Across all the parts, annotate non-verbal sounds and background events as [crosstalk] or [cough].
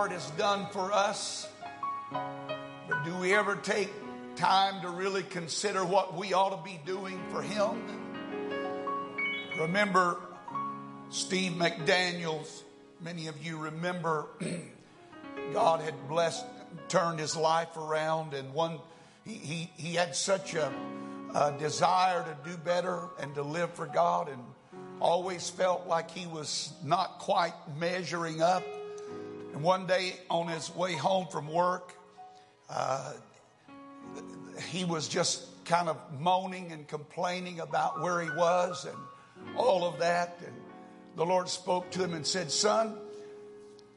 Lord has done for us, but do we ever take time to really consider what we ought to be doing for Him? Remember Steve McDaniels. Many of you remember [clears throat] God had blessed, turned his life around, and one he, he, he had such a, a desire to do better and to live for God, and always felt like he was not quite measuring up. And one day on his way home from work, uh, he was just kind of moaning and complaining about where he was and all of that. And the Lord spoke to him and said, Son,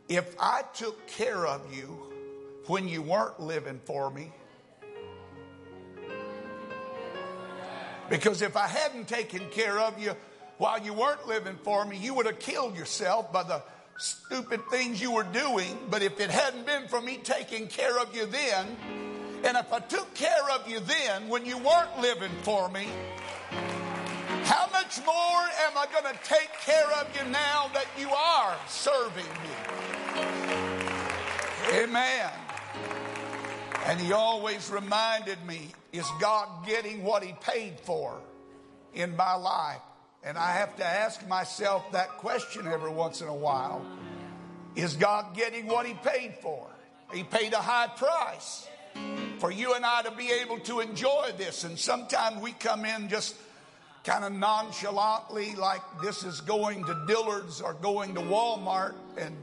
if I took care of you when you weren't living for me, because if I hadn't taken care of you while you weren't living for me, you would have killed yourself by the stupid things you were doing. But if it hadn't been for me taking care of you then, and if I took care of you then when you weren't living for me, how much more am I going to take care of you now that you are serving me? Amen. And he always reminded me is God getting what he paid for in my life? And I have to ask myself that question every once in a while. Is God getting what he paid for? He paid a high price for you and I to be able to enjoy this. And sometimes we come in just kind of nonchalantly, like this is going to Dillard's or going to Walmart, and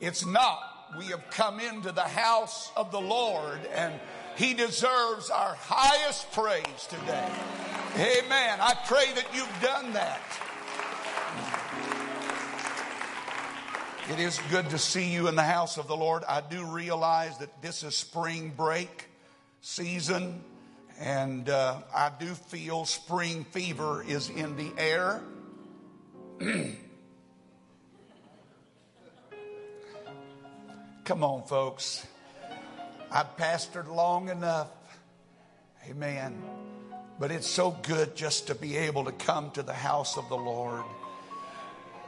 it's not. We have come into the house of the Lord, and He deserves our highest praise today. Amen. I pray that you've done that. It is good to see you in the house of the Lord. I do realize that this is spring break season, and uh, I do feel spring fever is in the air. [clears throat] Come on, folks. I've pastored long enough. Amen. But it's so good just to be able to come to the house of the Lord.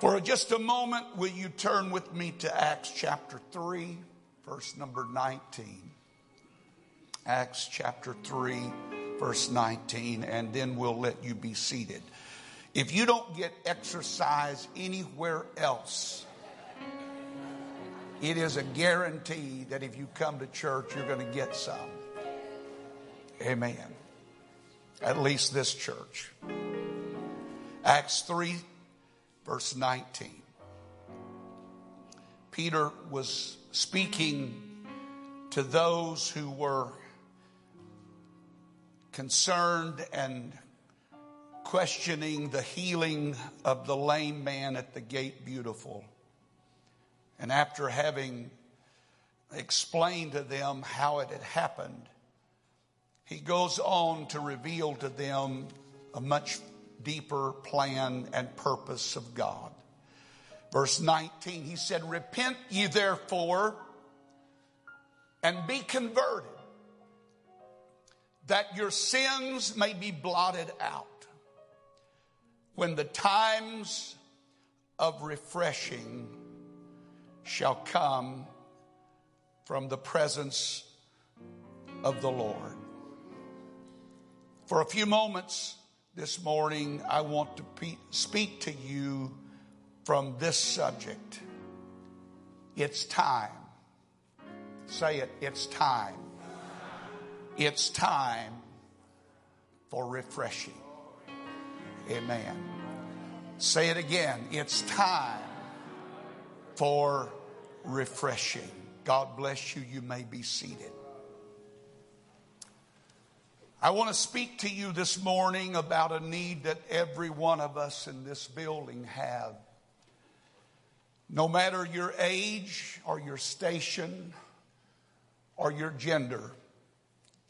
For just a moment, will you turn with me to Acts chapter 3, verse number 19? Acts chapter 3, verse 19, and then we'll let you be seated. If you don't get exercise anywhere else, it is a guarantee that if you come to church, you're going to get some. Amen. At least this church. Acts 3, verse 19. Peter was speaking to those who were concerned and questioning the healing of the lame man at the gate beautiful. And after having explained to them how it had happened, he goes on to reveal to them a much deeper plan and purpose of God. Verse 19, he said, Repent ye therefore and be converted, that your sins may be blotted out when the times of refreshing shall come from the presence of the Lord. For a few moments this morning, I want to pe- speak to you from this subject. It's time. Say it, it's time. It's time for refreshing. Amen. Say it again. It's time for refreshing. God bless you. You may be seated. I want to speak to you this morning about a need that every one of us in this building have. No matter your age or your station or your gender,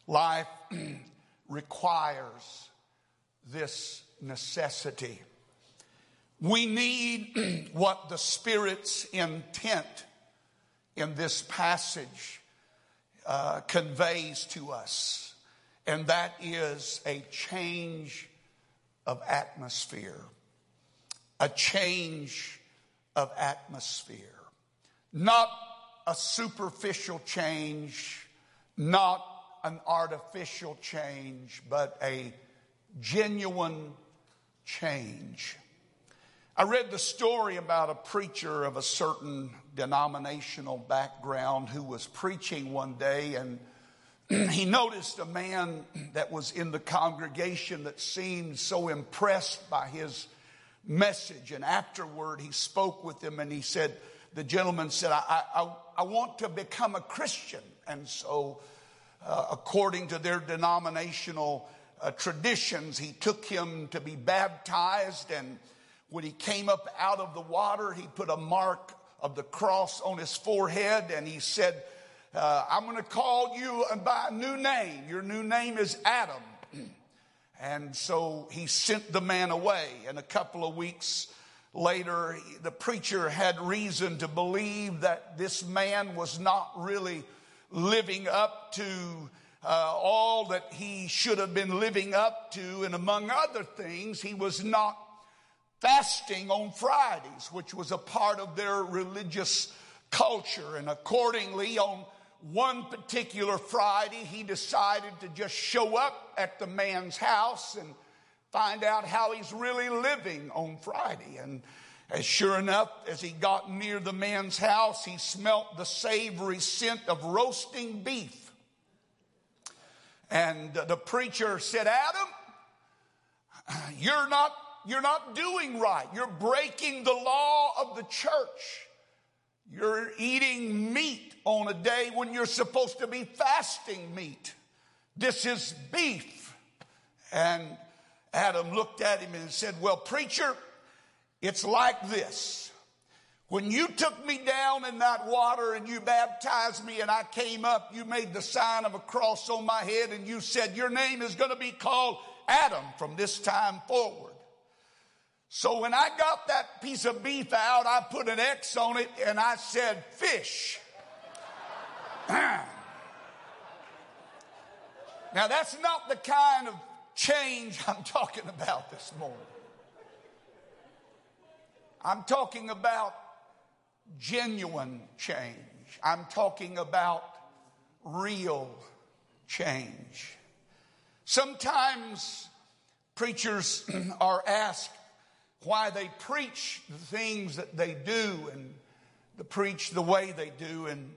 life [clears throat] requires this necessity. We need [clears throat] what the Spirit's intent in this passage uh, conveys to us, and that is a change of atmosphere. A change of atmosphere. Not a superficial change, not an artificial change, but a genuine change. I read the story about a preacher of a certain denominational background who was preaching one day and [clears throat] he noticed a man that was in the congregation that seemed so impressed by his message. And afterward, he spoke with him and he said, The gentleman said, I, I, I want to become a Christian. And so, uh, according to their denominational uh, traditions, he took him to be baptized. And when he came up out of the water, he put a mark of the cross on his forehead and he said, uh, I'm going to call you by a new name. Your new name is Adam. [clears throat] and so he sent the man away. And a couple of weeks later, the preacher had reason to believe that this man was not really living up to uh, all that he should have been living up to. And among other things, he was not fasting on Fridays, which was a part of their religious culture. And accordingly, on one particular Friday, he decided to just show up at the man's house and find out how he's really living on Friday. And as sure enough, as he got near the man's house, he smelt the savory scent of roasting beef. And the preacher said, Adam, you're not, you're not doing right. You're breaking the law of the church. You're eating meat on a day when you're supposed to be fasting meat. This is beef. And Adam looked at him and said, Well, preacher, it's like this. When you took me down in that water and you baptized me and I came up, you made the sign of a cross on my head and you said, Your name is going to be called Adam from this time forward. So when I got that piece of beef out, I put an X on it and I said, fish. [clears throat] now, that's not the kind of change [laughs] I'm talking about this morning. I'm talking about genuine change. I'm talking about real change. Sometimes preachers [clears throat] are asked, why they preach the things that they do and to preach the way they do. And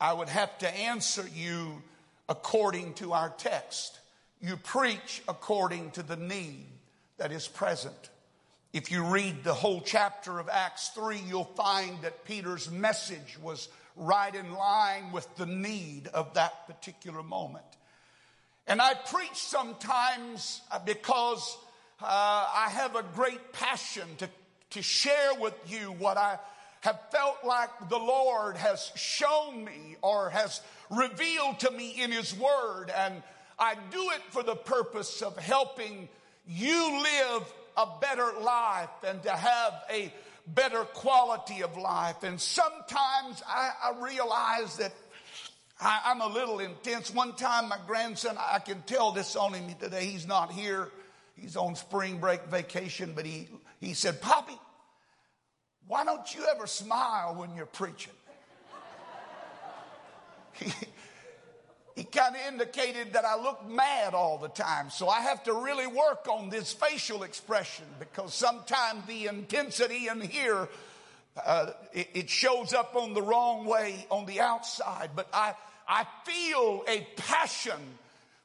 I would have to answer you according to our text. You preach according to the need that is present. If you read the whole chapter of Acts 3, you'll find that Peter's message was right in line with the need of that particular moment. And I preach sometimes because uh, I have a great passion to, to share with you what I have felt like the Lord has shown me or has revealed to me in His Word. And I do it for the purpose of helping you live a better life and to have a better quality of life. And sometimes I, I realize that I, am a little intense. One time, my grandson, I can tell this on him today, he's not here. He's on spring break vacation, but he, he said, Poppy, why don't you ever smile when you're preaching? [laughs] he, he kind of indicated that I look mad all the time. So I have to really work on this facial expression because sometimes the intensity in here, uh, it, it, shows up on the wrong way on the outside. But I, I feel a passion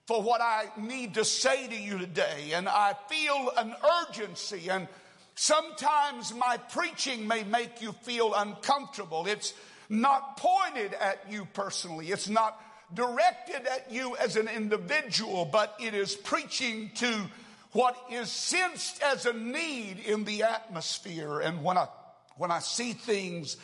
for what I need to say to you today. And I feel an urgency. And sometimes my preaching may make you feel uncomfortable. It's not pointed at you personally. It's not directed at you as an individual, but it is preaching to what is sensed as a need in the atmosphere. And when I, when I see things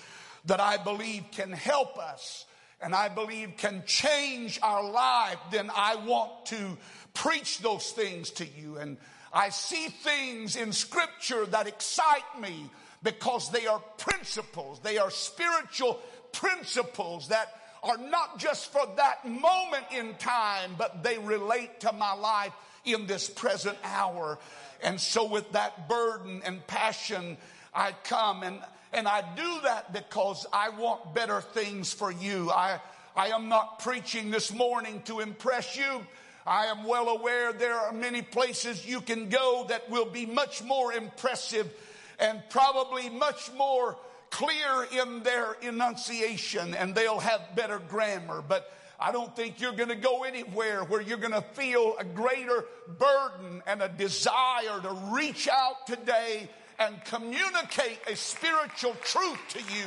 that I believe can help us and I believe can change our life, then I want to preach those things to you. And I see things in scripture that excite me because they are principles. They are spiritual principles that are not just for that moment in time, but they relate to my life in this present hour. And so with that burden and passion, I come and, and I do that because I want better things for you. I, I am not preaching this morning to impress you. I am well aware there are many places you can go that will be much more impressive and probably much more clear in their enunciation and they'll have better grammar. But I don't think you're going to go anywhere where you're going to feel a greater burden and a desire to reach out today and communicate a spiritual truth to you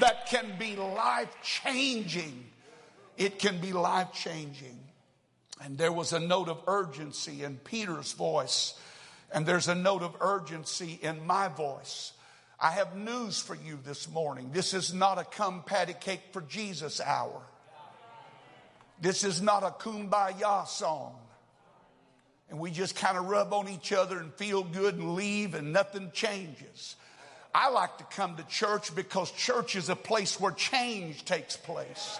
that can be life changing. It can be life changing. And there was a note of urgency in Peter's voice, and there's a note of urgency in my voice. I have news for you this morning. This is not a come patty cake for Jesus hour. This is not a kumbaya song. And we just kind of rub on each other and feel good and leave and nothing changes. I like to come to church because church is a place where change takes place.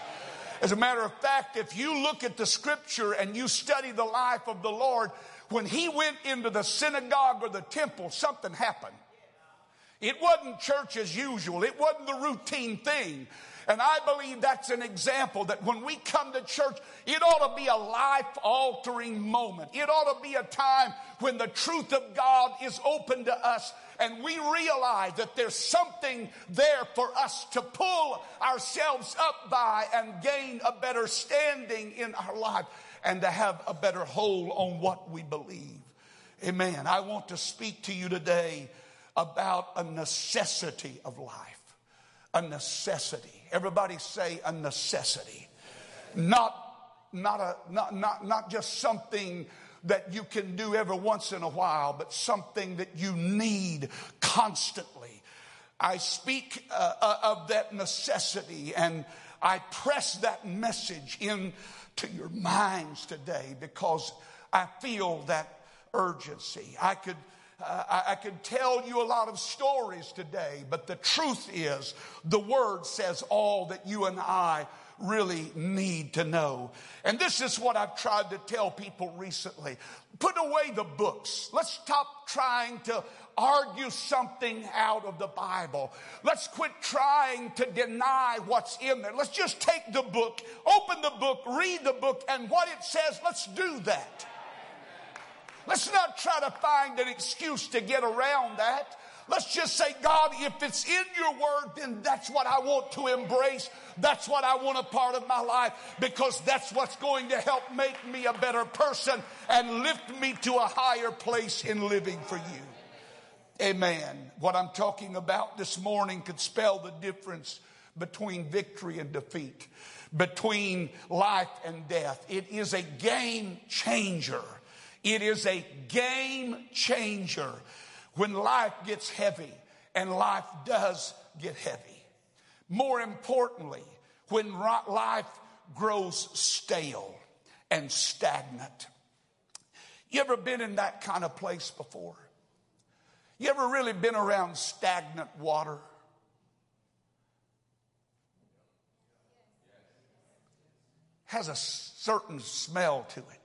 As a matter of fact, if you look at the scripture and you study the life of the Lord, when he went into the synagogue or the temple, something happened. It wasn't church as usual. It wasn't the routine thing. And I believe that's an example that when we come to church, it ought to be a life altering moment. It ought to be a time when the truth of God is open to us and we realize that there's something there for us to pull ourselves up by and gain a better standing in our life and to have a better hold on what we believe. Amen. I want to speak to you today about a necessity of life. A necessity. Everybody say a necessity. Not, not, a, not, not, not just something that you can do every once in a while, but something that you need constantly. I speak uh, uh, of that necessity and I press that message into your minds today because I feel that urgency. I could uh, I, I could tell you a lot of stories today, but the truth is, the Word says all that you and I really need to know. And this is what I've tried to tell people recently. Put away the books. Let's stop trying to argue something out of the Bible. Let's quit trying to deny what's in there. Let's just take the book, open the book, read the book, and what it says, let's do that. Let's not try to find an excuse to get around that. Let's just say, God, if it's in your word, then that's what I want to embrace. That's what I want a part of my life because that's what's going to help make me a better person and lift me to a higher place in living for you. Amen. What I'm talking about this morning could spell the difference between victory and defeat, between life and death. It is a game changer. It is a game changer when life gets heavy, and life does get heavy. More importantly, when life grows stale and stagnant. You ever been in that kind of place before? You ever really been around stagnant water? Has a certain smell to it.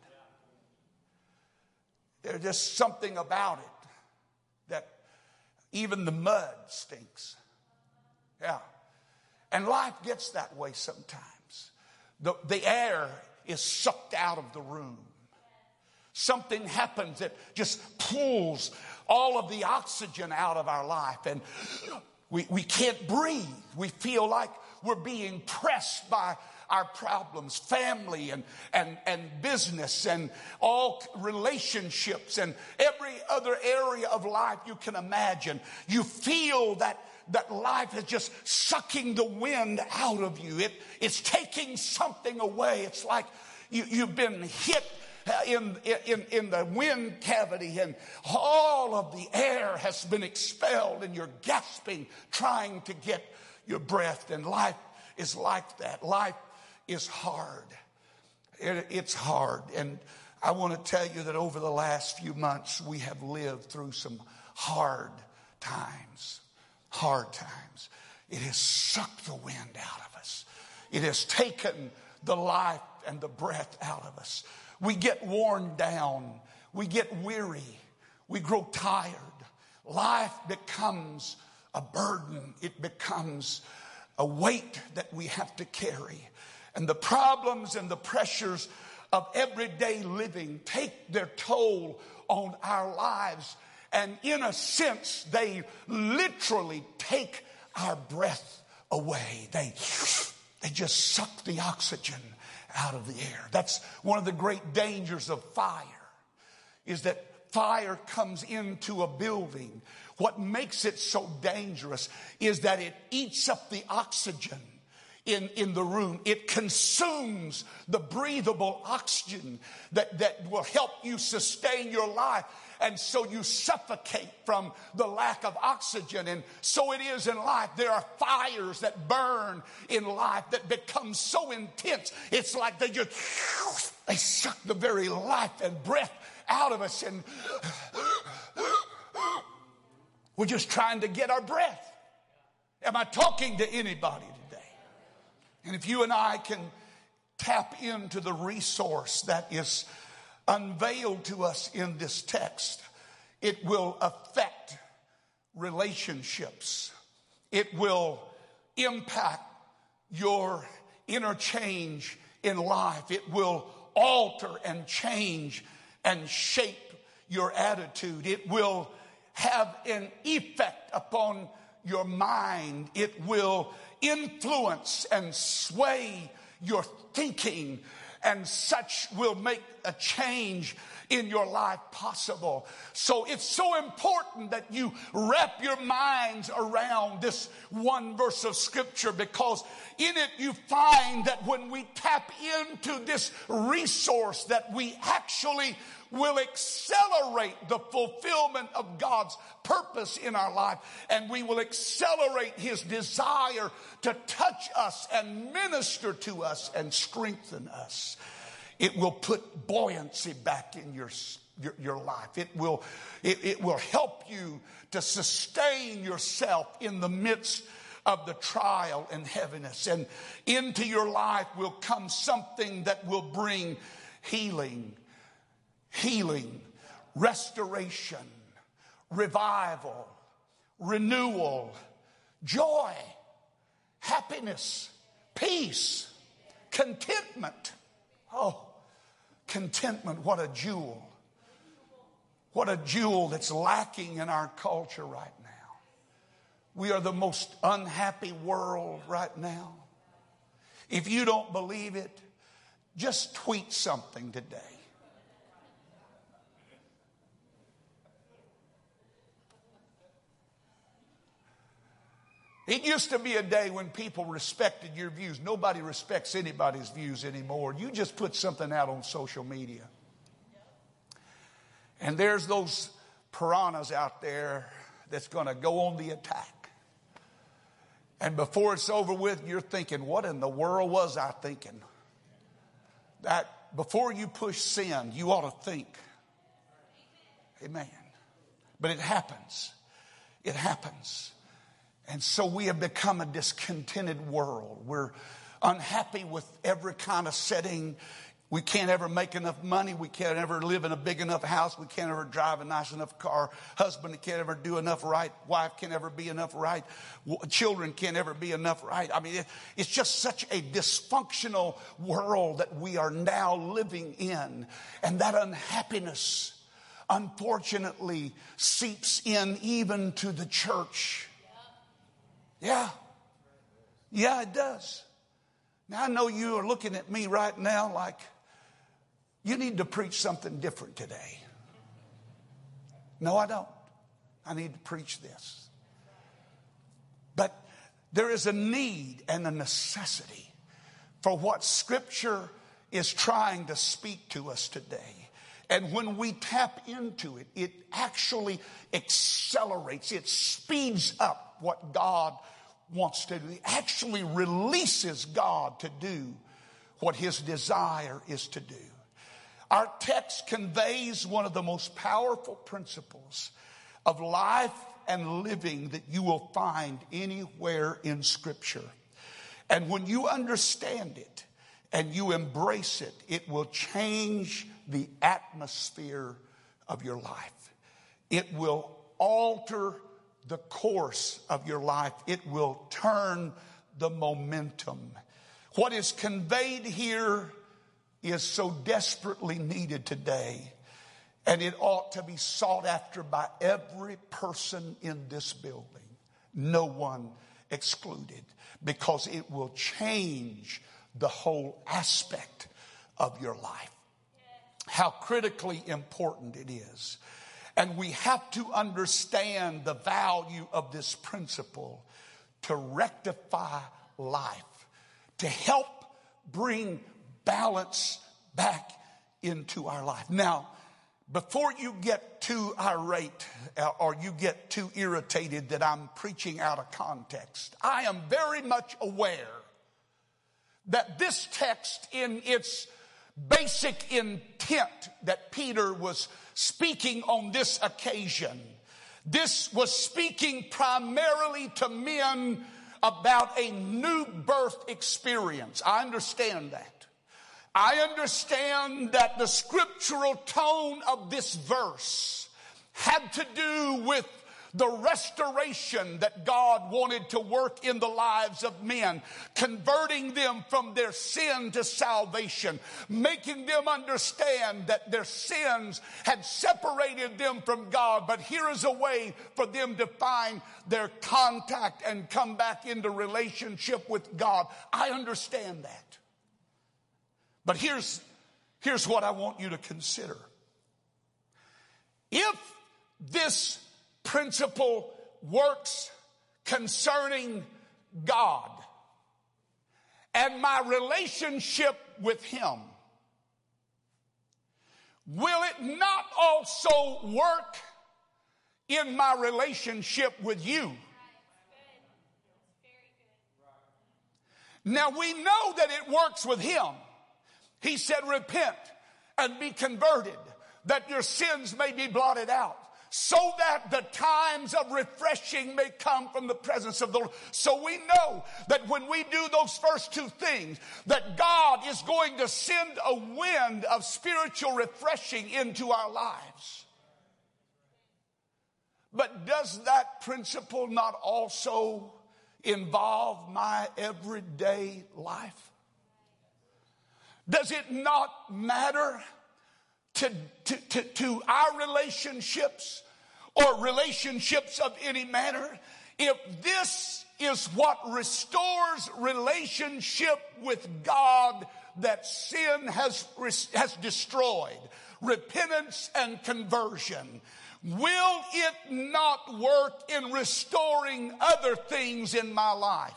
There's just something about it that even the mud stinks. Yeah. And life gets that way sometimes. The, the air is sucked out of the room. Something happens that just pulls all of the oxygen out of our life and we, we can't breathe. We feel like we're being pressed by our problems, family and, and, and business and all relationships and every other area of life you can imagine. You feel that that life is just sucking the wind out of you. It, it's taking something away. It's like you, you've been hit uh, in, in, in the wind cavity and all of the air has been expelled and you're gasping trying to get your breath. And life is like that. Life is hard. It, it's hard. And I want to tell you that over the last few months, we have lived through some hard times. Hard times. It has sucked the wind out of us. It has taken the life and the breath out of us. We get worn down. We get weary. We grow tired. Life becomes a burden. It becomes a weight that we have to carry. And the problems and the pressures of everyday living take their toll on our lives. And in a sense, they literally take our breath away. They, they just suck the oxygen out of the air. That's one of the great dangers of fire is that fire comes into a building. What makes it so dangerous is that it eats up the oxygen in, in the room. It consumes the breathable oxygen that, that will help you sustain your life. And so you suffocate from the lack of oxygen. And so it is in life. There are fires that burn in life that become so intense. It's like they just, they suck the very life and breath out of us. And we're just trying to get our breath. Am I talking to anybody and if you and I can tap into the resource that is unveiled to us in this text, it will affect relationships. It will impact your interchange in life. It will alter and change and shape your attitude. It will have an effect upon your mind. It will influence and sway your thinking, and such will make a change in your life possible. So it's so important that you wrap your minds around this one verse of scripture because in it you find that when we tap into this resource that we actually will accelerate the fulfillment of God's purpose in our life and we will accelerate his desire to touch us and minister to us and strengthen us. It will put buoyancy back in your your, your, life. It will, it, it will help you to sustain yourself in the midst of the trial and heaviness. And into your life will come something that will bring healing healing, restoration, revival, renewal, joy, happiness, peace, contentment. Oh, contentment, what a jewel. What a jewel that's lacking in our culture right now. We are the most unhappy world right now. If you don't believe it, just tweet something today. It used to be a day when people respected your views. Nobody respects anybody's views anymore. You just put something out on social media. And there's those piranhas out there that's going to go on the attack. And before it's over with, you're thinking, what in the world was I thinking? That before you push sin, you ought to think. Amen. But it happens. It happens. And so we have become a discontented world. We're unhappy with every kind of setting. We can't ever make enough money. We can't ever live in a big enough house. We can't ever drive a nice enough car. Husband can't ever do enough right. Wife can't ever be enough right. Children can't ever be enough right. I mean, it's just such a dysfunctional world that we are now living in. And that unhappiness, unfortunately, seeps in even to the church. Yeah. Yeah, it does. Now, I know you are looking at me right now like you need to preach something different today. No, I don't. I need to preach this. But there is a need and a necessity for what Scripture is trying to speak to us today. And when we tap into it, it actually accelerates, it speeds up what God wants to do. It actually releases God to do what his desire is to do. Our text conveys one of the most powerful principles of life and living that you will find anywhere in Scripture. And when you understand it and you embrace it, it will change the atmosphere of your life. It will alter the course of your life. It will turn the momentum. What is conveyed here is so desperately needed today. And it ought to be sought after by every person in this building, no one excluded, because it will change the whole aspect of your life. How critically important it is. And we have to understand the value of this principle to rectify life, to help bring balance back into our life. Now, before you get too irate uh, or you get too irritated that I'm preaching out of context, I am very much aware that this text, in its basic intent that Peter was speaking on this occasion, this was speaking primarily to men about a new birth experience. I understand that. I understand that the scriptural tone of this verse had to do with the restoration that God wanted to work in the lives of men, converting them from their sin to salvation, making them understand that their sins had separated them from God. But here is a way for them to find their contact and come back into relationship with God. I understand that. But here's, here's what I want you to consider. If this principle works concerning God and my relationship with Him, will it not also work in my relationship with you? Now we know that it works with Him. He said, repent and be converted that your sins may be blotted out so that the times of refreshing may come from the presence of the Lord. So we know that when we do those first two things, that God is going to send a wind of spiritual refreshing into our lives. But does that principle not also involve my everyday life? Does it not matter to, to, to, to our relationships or relationships of any manner if this is what restores relationship with God that sin has, has destroyed? Repentance and conversion. Will it not work in restoring other things in my life?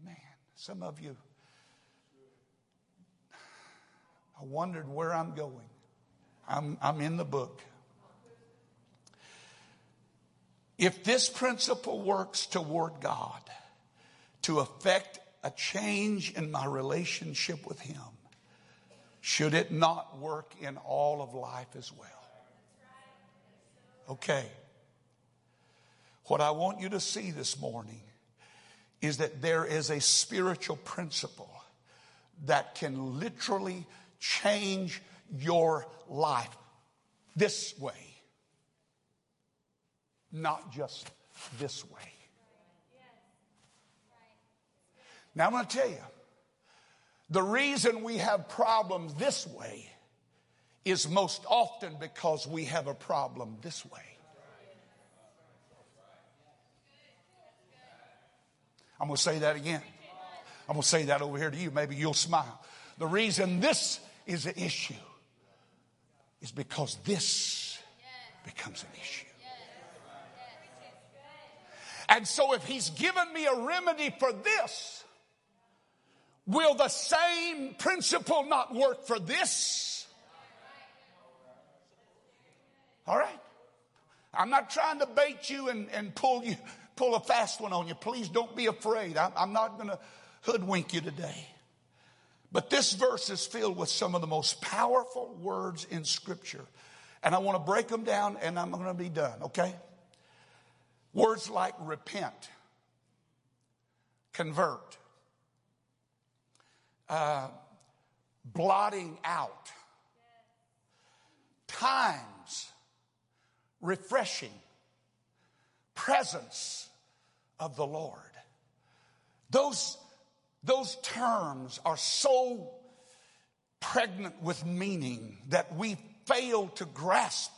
Amen. Some of you, I wondered where I'm going. I'm, I'm in the book. If this principle works toward God to affect a change in my relationship with Him, should it not work in all of life as well? Okay. What I want you to see this morning is that there is a spiritual principle that can literally change your life this way, not just this way. Now, I'm going to tell you the reason we have problems this way is most often because we have a problem this way. I'm going to say that again. I'm going to say that over here to you. Maybe you'll smile. The reason this is an issue is because this becomes an issue. And so, if he's given me a remedy for this, will the same principle not work for this? All right. I'm not trying to bait you and, and pull you pull a fast one on you. Please don't be afraid. I'm, I'm not going to hoodwink you today. But this verse is filled with some of the most powerful words in Scripture. And I want to break them down and I'm going to be done, okay? Words like repent, convert, uh, blotting out, times, refreshing, presence of the Lord. Those, those terms are so pregnant with meaning that we fail to grasp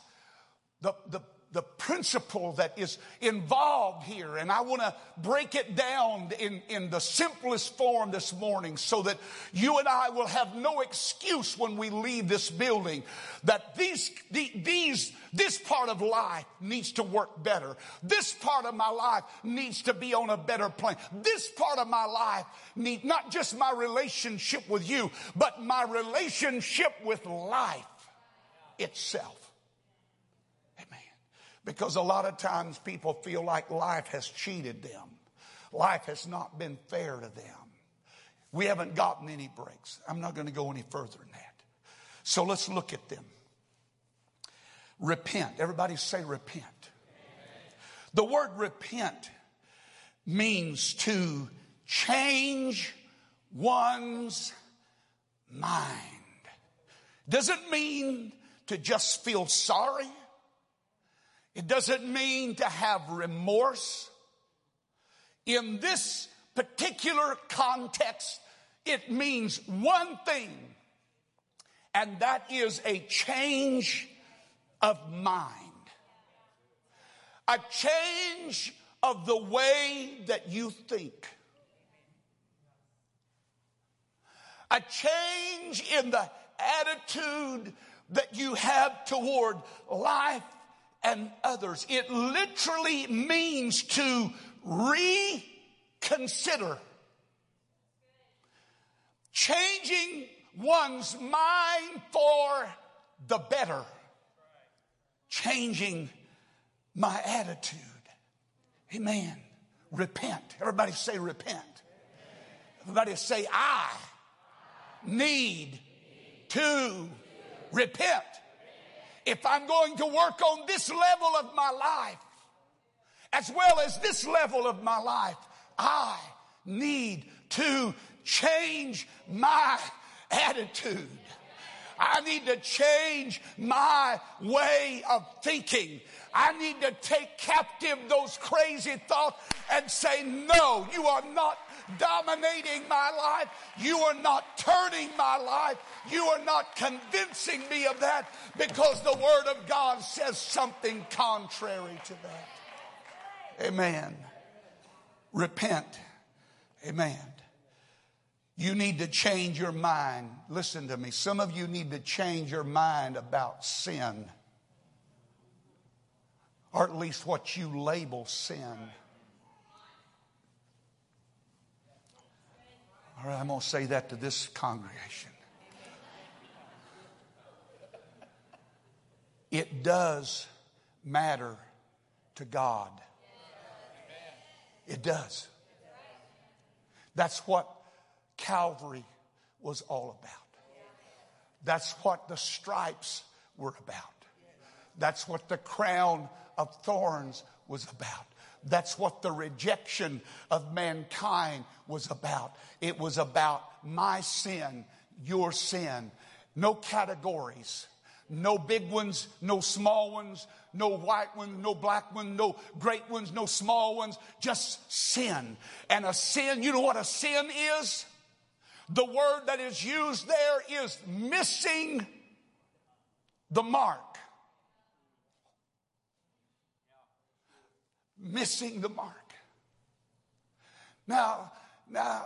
the, the the principle that is involved here. And I want to break it down in, in the simplest form this morning so that you and I will have no excuse when we leave this building that these, the, these, this part of life needs to work better. This part of my life needs to be on a better plane. This part of my life need not just my relationship with you, but my relationship with life itself. Because a lot of times people feel like life has cheated them. Life has not been fair to them. We haven't gotten any breaks. I'm not going to go any further than that. So let's look at them. Repent. Everybody say repent. The word repent means to change one's mind. Doesn't mean to just feel sorry. It doesn't mean to have remorse. In this particular context, it means one thing, and that is a change of mind. A change of the way that you think. A change in the attitude that you have toward life and others. It literally means to reconsider. Changing one's mind for the better. Changing my attitude. Amen. Repent. Everybody say repent. Everybody say I need to repent if I'm going to work on this level of my life, as well as this level of my life, I need to change my attitude. I need to change my way of thinking. I need to take captive those crazy thoughts and say, no, you are not dominating my life. You are not turning my life. You are not convincing me of that because the Word of God says something contrary to that. Amen. Repent. Amen. You need to change your mind. Listen to me. Some of you need to change your mind about sin, or at least what you label sin. All right, I'm going to say that to this congregation. It does matter to God. It does. That's what Calvary was all about. That's what the stripes were about. That's what the crown of thorns was about. That's what the rejection of mankind was about. It was about my sin, your sin. No categories. No big ones, no small ones, no white ones, no black ones, no great ones, no small ones, just sin. And a sin, you know what a sin is? The word that is used there is missing the mark. missing the mark. Now, now,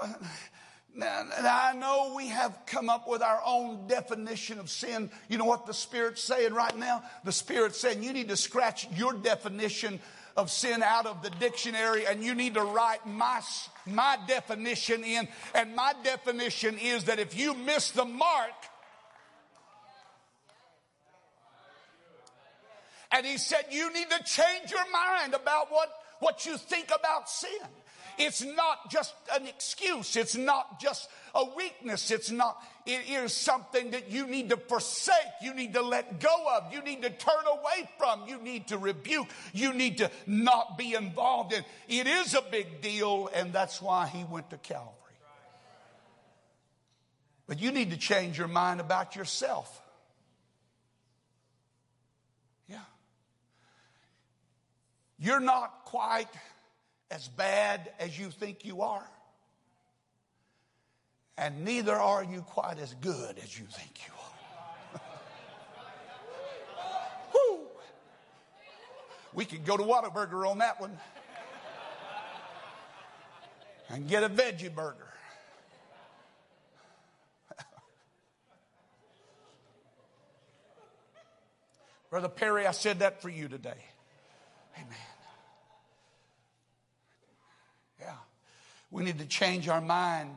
now, I know we have come up with our own definition of sin. You know what the Spirit's saying right now? The Spirit's saying you need to scratch your definition of sin out of the dictionary and you need to write my, my definition in. And my definition is that if you miss the mark, And he said, You need to change your mind about what, what you think about sin. It's not just an excuse. It's not just a weakness. It's not, it is something that you need to forsake. You need to let go of. You need to turn away from. You need to rebuke. You need to not be involved in. It is a big deal, and that's why he went to Calvary. But you need to change your mind about yourself. Yeah. You're not quite as bad as you think you are. And neither are you quite as good as you think you are. [laughs] Woo! We could go to Whataburger on that one and get a veggie burger. [laughs] Brother Perry, I said that for you today. Amen. We need to change our mind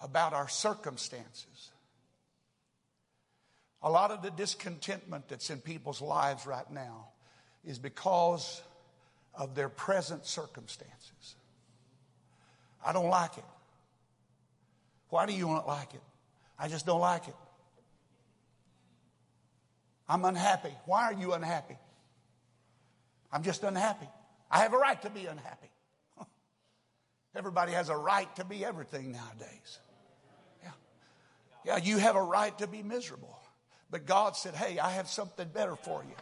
about our circumstances. A lot of the discontentment that's in people's lives right now is because of their present circumstances. I don't like it. Why do you not like it? I just don't like it. I'm unhappy. Why are you unhappy? I'm just unhappy. I have a right to be unhappy. Everybody has a right to be everything nowadays. Yeah. Yeah, you have a right to be miserable. But God said, hey, I have something better for you.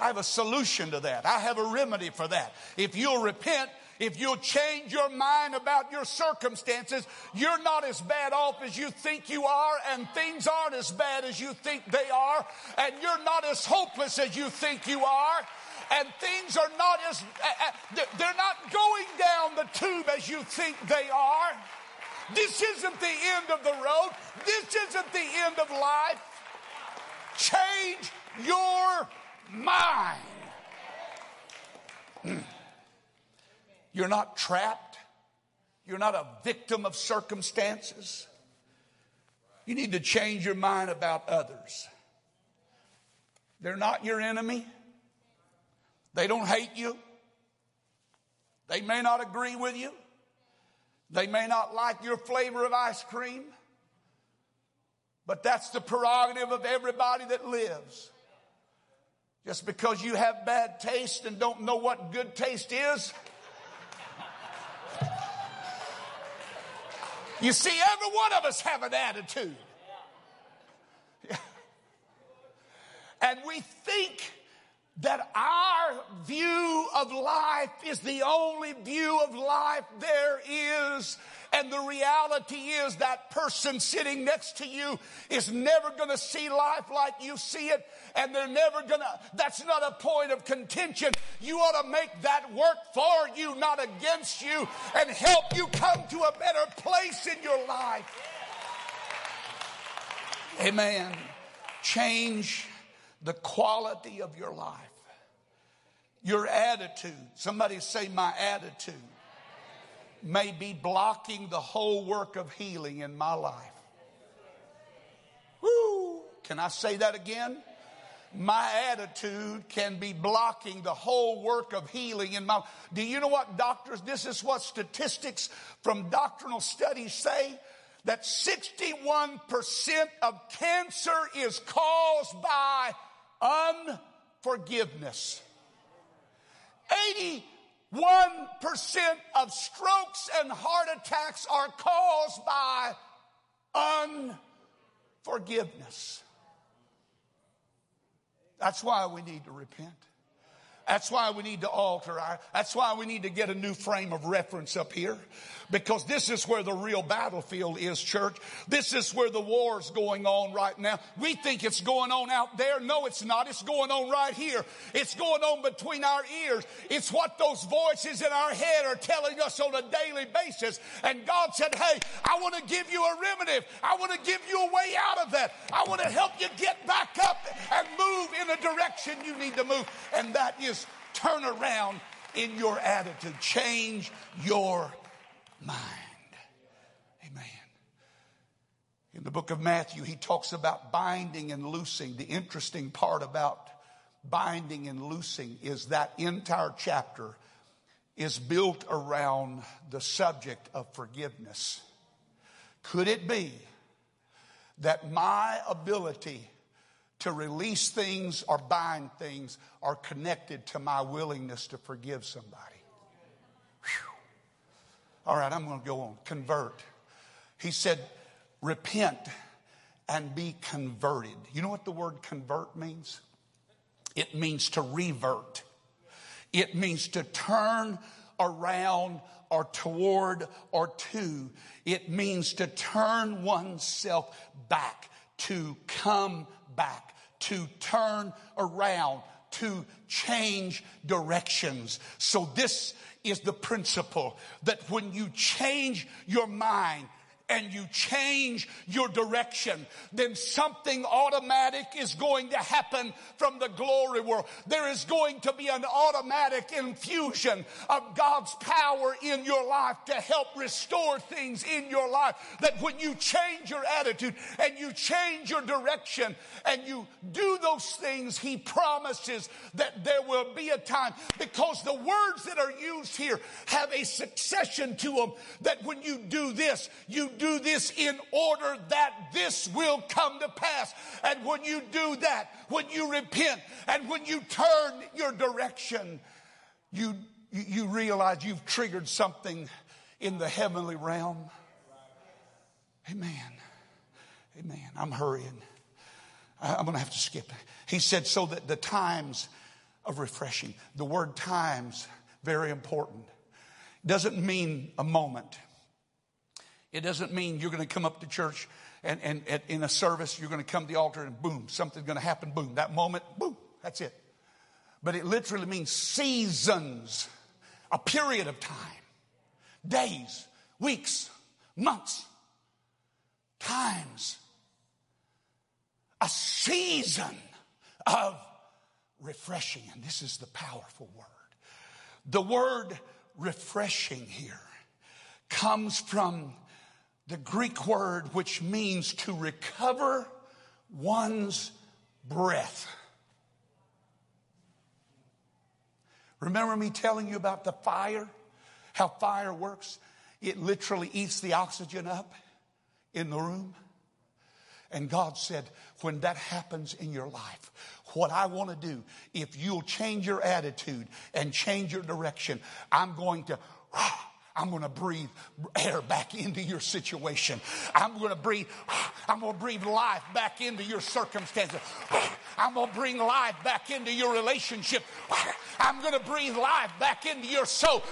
I have a solution to that. I have a remedy for that. If you'll repent, if you'll change your mind about your circumstances, you're not as bad off as you think you are, and things aren't as bad as you think they are, and you're not as hopeless as you think you are and things are not as, uh, uh, they're not going down the tube as you think they are. This isn't the end of the road. This isn't the end of life. Change your mind. You're not trapped. You're not a victim of circumstances. You need to change your mind about others. They're not your enemy. They don't hate you. They may not agree with you. They may not like your flavor of ice cream. But that's the prerogative of everybody that lives. Just because you have bad taste and don't know what good taste is. You see, every one of us have an attitude. [laughs] And we think that our view of life is the only view of life there is. And the reality is that person sitting next to you is never going to see life like you see it. And they're never going to, that's not a point of contention. You ought to make that work for you, not against you, and help you come to a better place in your life. Amen. Change the quality of your life. Your attitude, somebody say, my attitude, may be blocking the whole work of healing in my life. Woo! Can I say that again? My attitude can be blocking the whole work of healing in my. Do you know what doctors, this is what statistics from doctrinal studies say? That 61% of cancer is caused by unforgiveness. 81% of strokes and heart attacks are caused by unforgiveness. That's why we need to repent. That's why we need to alter our, that's why we need to get a new frame of reference up here. Because this is where the real battlefield is, church. This is where the war's going on right now. We think it's going on out there. No, it's not. It's going on right here. It's going on between our ears. It's what those voices in our head are telling us on a daily basis. And God said, Hey, I want to give you a remedy. I want to give you a way out of that. I want to help you get back up and move in the direction you need to move. And that is turn around in your attitude. Change your mind. Amen. In the book of Matthew, he talks about binding and loosing. The interesting part about binding and loosing is that entire chapter is built around the subject of forgiveness. Could it be that my ability to release things or bind things are connected to my willingness to forgive somebody? All right, I'm going to go on. Convert. He said, repent and be converted. You know what the word convert means? It means to revert. It means to turn around or toward or to. It means to turn oneself back, to come back, to turn around, to change directions. So this is the principle that when you change your mind, and you change your direction, then something automatic is going to happen from the glory world. There is going to be an automatic infusion of God's power in your life to help restore things in your life. That when you change your attitude and you change your direction and you do those things, He promises that there will be a time because the words that are used here have a succession to them that when you do this, you do this in order that this will come to pass. And when you do that, when you repent and when you turn your direction, you, you realize you've triggered something in the heavenly realm. Amen. Amen. I'm hurrying. I'm going to have to skip. He said, so that the times of refreshing. The word times, very important. Doesn't mean a moment. It doesn't mean you're going to come up to church and, and, and in a service, you're going to come to the altar and boom, something's going to happen, boom. That moment, boom, that's it. But it literally means seasons, a period of time, days, weeks, months, times, a season of refreshing. And this is the powerful word. The word refreshing here comes from the Greek word which means to recover one's breath. Remember me telling you about the fire? How fire works? It literally eats the oxygen up in the room. And God said, when that happens in your life, what I want to do, if you'll change your attitude and change your direction, I'm going to I'm going to breathe air back into your situation. I'm going to breathe, I'm going to breathe life back into your circumstances. I'm going to bring life back into your relationship. I'm going to breathe life back into your soul.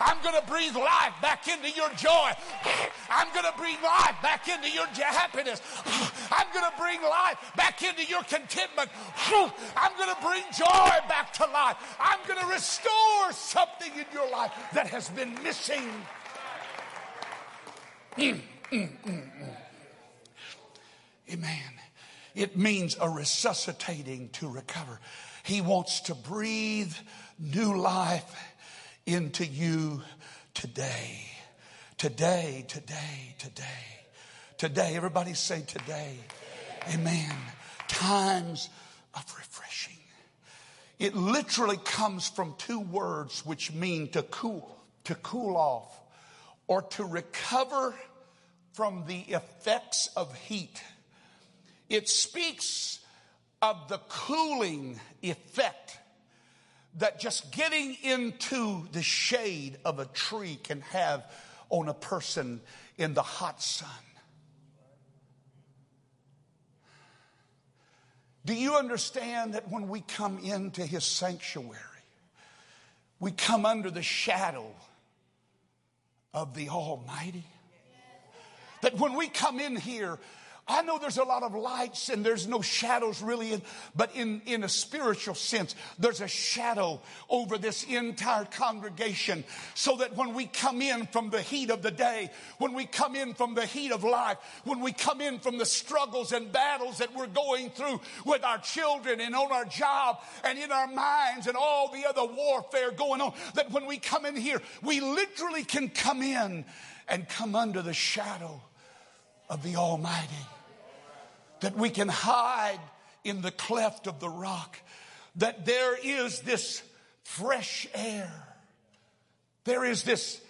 I'm going to breathe life back into your joy. I'm going to breathe life back into your happiness. I'm going to bring life back into your contentment. I'm going to bring joy back to life. I'm going to restore something in your life that has been missing. Amen. It means a resuscitating to recover. He wants to breathe new life into you today. Today, today, today. Today. Everybody say today. Amen. Times of refreshing. It literally comes from two words which mean to cool, to cool off, or to recover from the effects of heat. It speaks of the cooling effect that just getting into the shade of a tree can have on a person in the hot sun. Do you understand that when we come into his sanctuary, we come under the shadow of the Almighty? That when we come in here, I know there's a lot of lights and there's no shadows really, in, but in, in a spiritual sense, there's a shadow over this entire congregation. So that when we come in from the heat of the day, when we come in from the heat of life, when we come in from the struggles and battles that we're going through with our children and on our job and in our minds and all the other warfare going on, that when we come in here, we literally can come in and come under the shadow of the Almighty. That we can hide in the cleft of the rock. That there is this fresh air There is this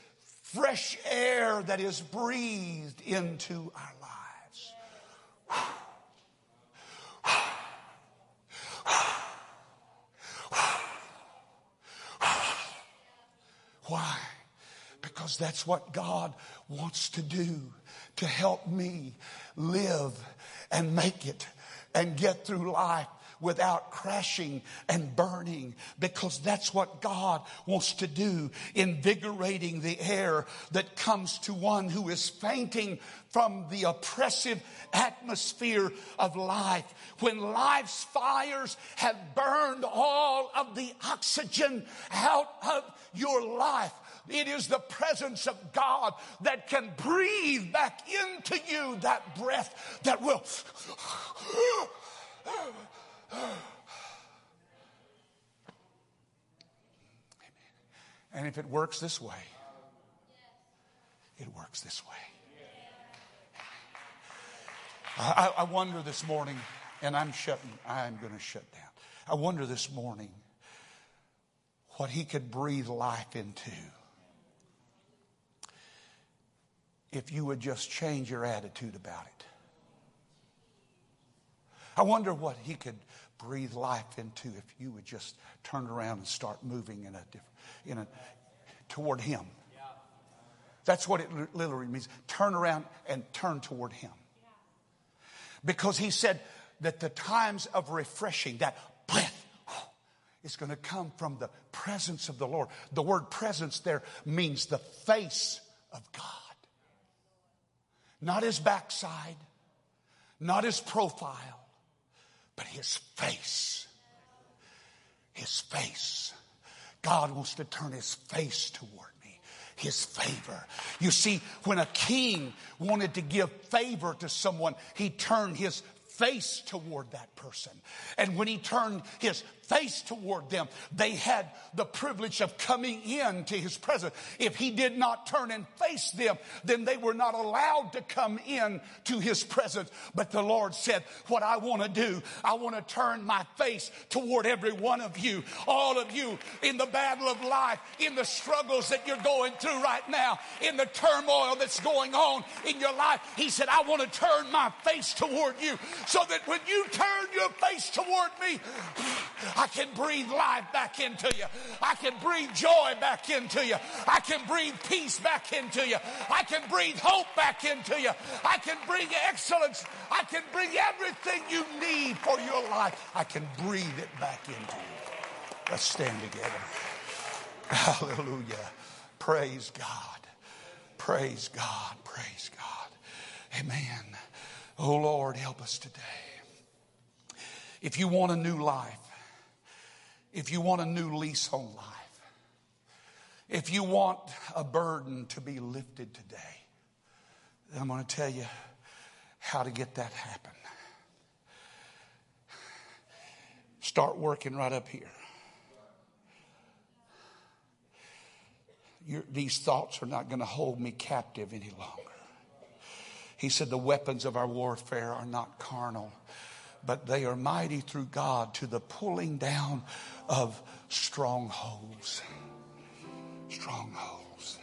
fresh air that is breathed into our lives. Why? Because that's what God wants to do to help me live and make it and get through life without crashing and burning because that's what God wants to do, invigorating the air that comes to one who is fainting from the oppressive atmosphere of life. When life's fires have burned all of the oxygen out of your life, it is the presence of God that can breathe back into you that breath that will and if it works this way, it works this way. I, I wonder this morning, and I'm shutting, I'm going to shut down. I wonder this morning what he could breathe life into if you would just change your attitude about it. I wonder what he could breathe life into if you would just turn around and start moving in a different, in a, toward him. That's what it literally means. Turn around and turn toward him. Because he said that the times of refreshing, that breath, is going to come from the presence of the Lord. The word presence there means the face of God. Not his backside, not his profile, but his face. His face. God wants to turn his face toward me. His favor. You see, when a king wanted to give favor to someone, he turned his face toward that person. And when he turned his face toward them, they had the privilege of coming in to his presence. If he did not turn and face them, then they were not allowed to come in to his presence. But the Lord said, what I want to do, I want to turn my face toward every one of you, all of you in the battle of life, in the struggles that you're going through right now, in the turmoil that's going on in your life. He said, I want to turn my face toward you so that when you turn your face toward me, I can breathe life back into you. I can breathe joy back into you. I can breathe peace back into you. I can breathe hope back into you. I can bring excellence. I can bring everything you need for your life. I can breathe it back into you. Let's stand together. [laughs] Hallelujah. Praise God. Praise God. Praise God. Amen. Oh Lord, help us today. If you want a new life, if you want a new lease on life, if you want a burden to be lifted today, I'm going to tell you how to get that happen. Start working right up here. Your, these thoughts are not going to hold me captive any longer. He said, The weapons of our warfare are not carnal, but they are mighty through God to the pulling down of strongholds. Strongholds.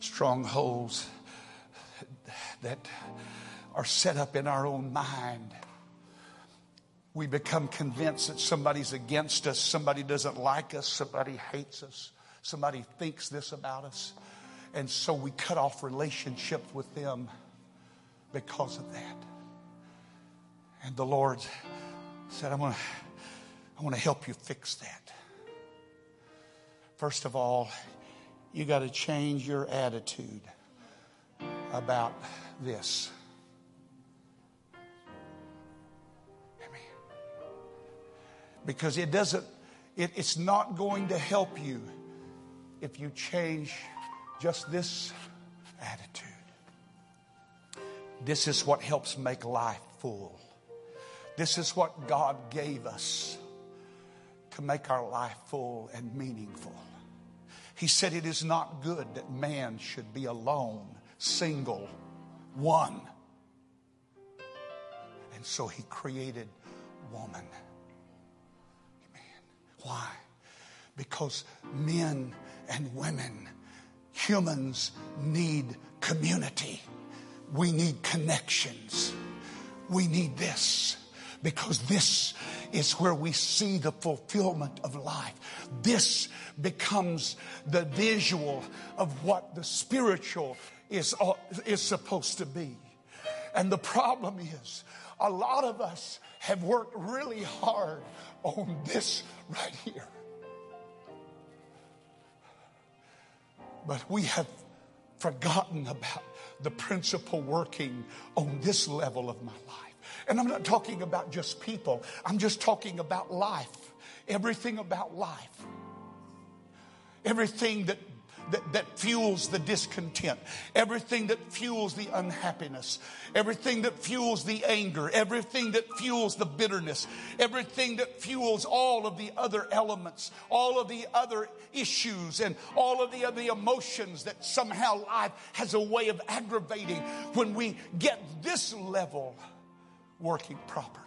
Strongholds that are set up in our own mind. We become convinced that somebody's against us, somebody doesn't like us, somebody hates us, somebody thinks this about us. And so we cut off relationships with them because of that. And the Lord said, I'm going to, I want to help you fix that. First of all, you got to change your attitude about this. Because it doesn't, it, it's not going to help you if you change just this attitude. This is what helps make life full. This is what God gave us to make our life full and meaningful. He said, It is not good that man should be alone, single, one. And so he created woman. Amen. Why? Because men and women, humans need community. We need connections. We need this because this is where we see the fulfillment of life. This becomes the visual of what the spiritual is, uh, is supposed to be. And the problem is, a lot of us have worked really hard on this right here. But we have forgotten about the principle working on this level of my life. And I'm not talking about just people, I'm just talking about life. Everything about life. Everything that that, that fuels the discontent, everything that fuels the unhappiness, everything that fuels the anger, everything that fuels the bitterness, everything that fuels all of the other elements, all of the other issues, and all of the other emotions that somehow life has a way of aggravating. When we get this level working properly.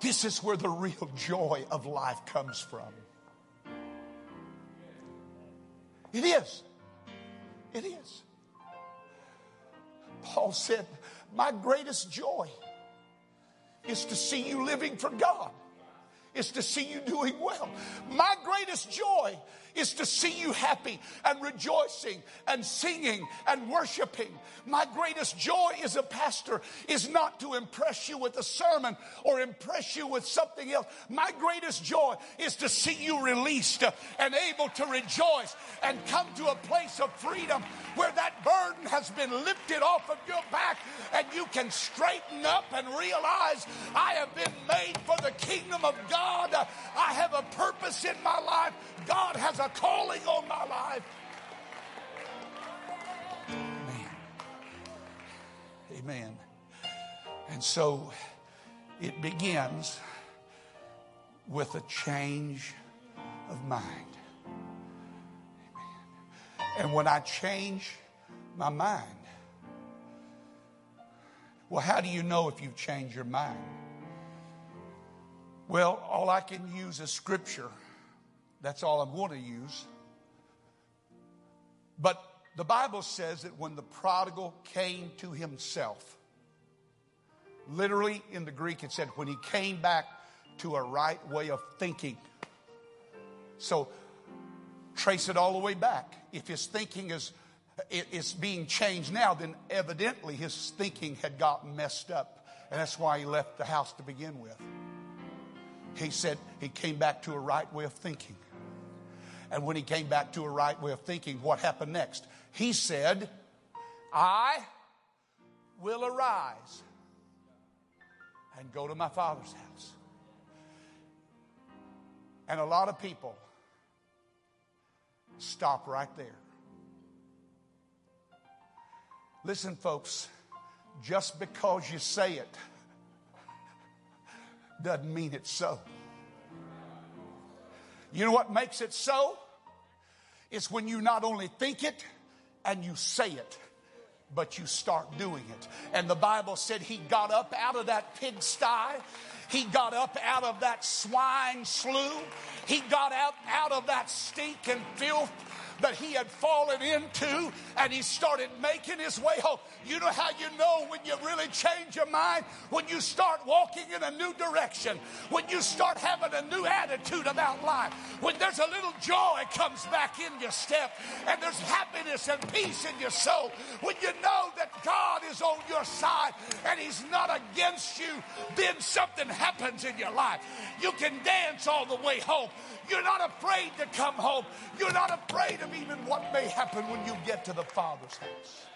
This is where the real joy of life comes from. It is. It is. Paul said, My greatest joy is to see you living for God, is to see you doing well. My greatest joy is to see you happy and rejoicing and singing and worshiping. My greatest joy as a pastor is not to impress you with a sermon or impress you with something else. My greatest joy is to see you released and able to rejoice and come to a place of freedom where that burden has been lifted off of your back and you can straighten up and realize I have been made for the kingdom of God. I have a purpose in my life. God has a calling on my life. Amen. Amen. And so it begins with a change of mind. Amen. And when I change my mind, well, how do you know if you've changed your mind? Well, all I can use is scripture. That's all I'm going to use. But the Bible says that when the prodigal came to himself, literally in the Greek it said when he came back to a right way of thinking. So trace it all the way back. If his thinking is is being changed now, then evidently his thinking had gotten messed up. And that's why he left the house to begin with. He said he came back to a right way of thinking. And when he came back to a right way of thinking, what happened next? He said, I will arise and go to my father's house. And a lot of people stop right there. Listen, folks, just because you say it doesn't mean it's so. You know what makes it so? It's when you not only think it and you say it, but you start doing it. And the Bible said he got up out of that pigsty. He got up out of that swine slough. He got out, out of that stink and filth that he had fallen into and he started making his way home. You know how you know when you really change your mind? When you start walking in a new direction, when you start having a new attitude about life, when there's a little joy comes back in your step and there's happiness and peace in your soul, when you know that God is on your side and he's not against you, then something happens in your life. You can dance all the way home. You're not afraid to come home. You're not afraid of even what may happen when you get to the Father's house.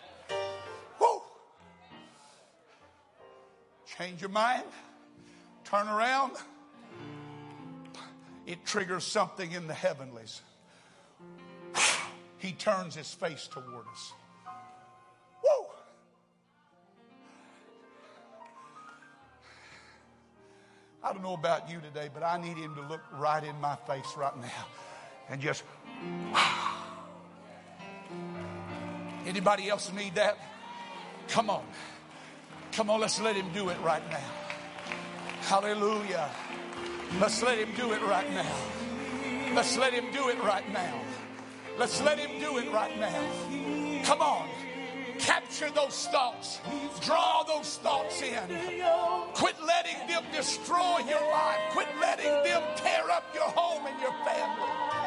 Woo! Change your mind, turn around. It triggers something in the heavenlies. He turns his face toward us. Woo! I don't know about you today, but I need him to look right in my face right now and just. Anybody else need that? Come on. Come on, let's let him do it right now. Hallelujah. Let's let him do it right now. Let's let him do it right now. Let's let him do it right now. Come on. Capture those thoughts. Draw those thoughts in. Quit letting them destroy your life. Quit letting them tear up your home and your family.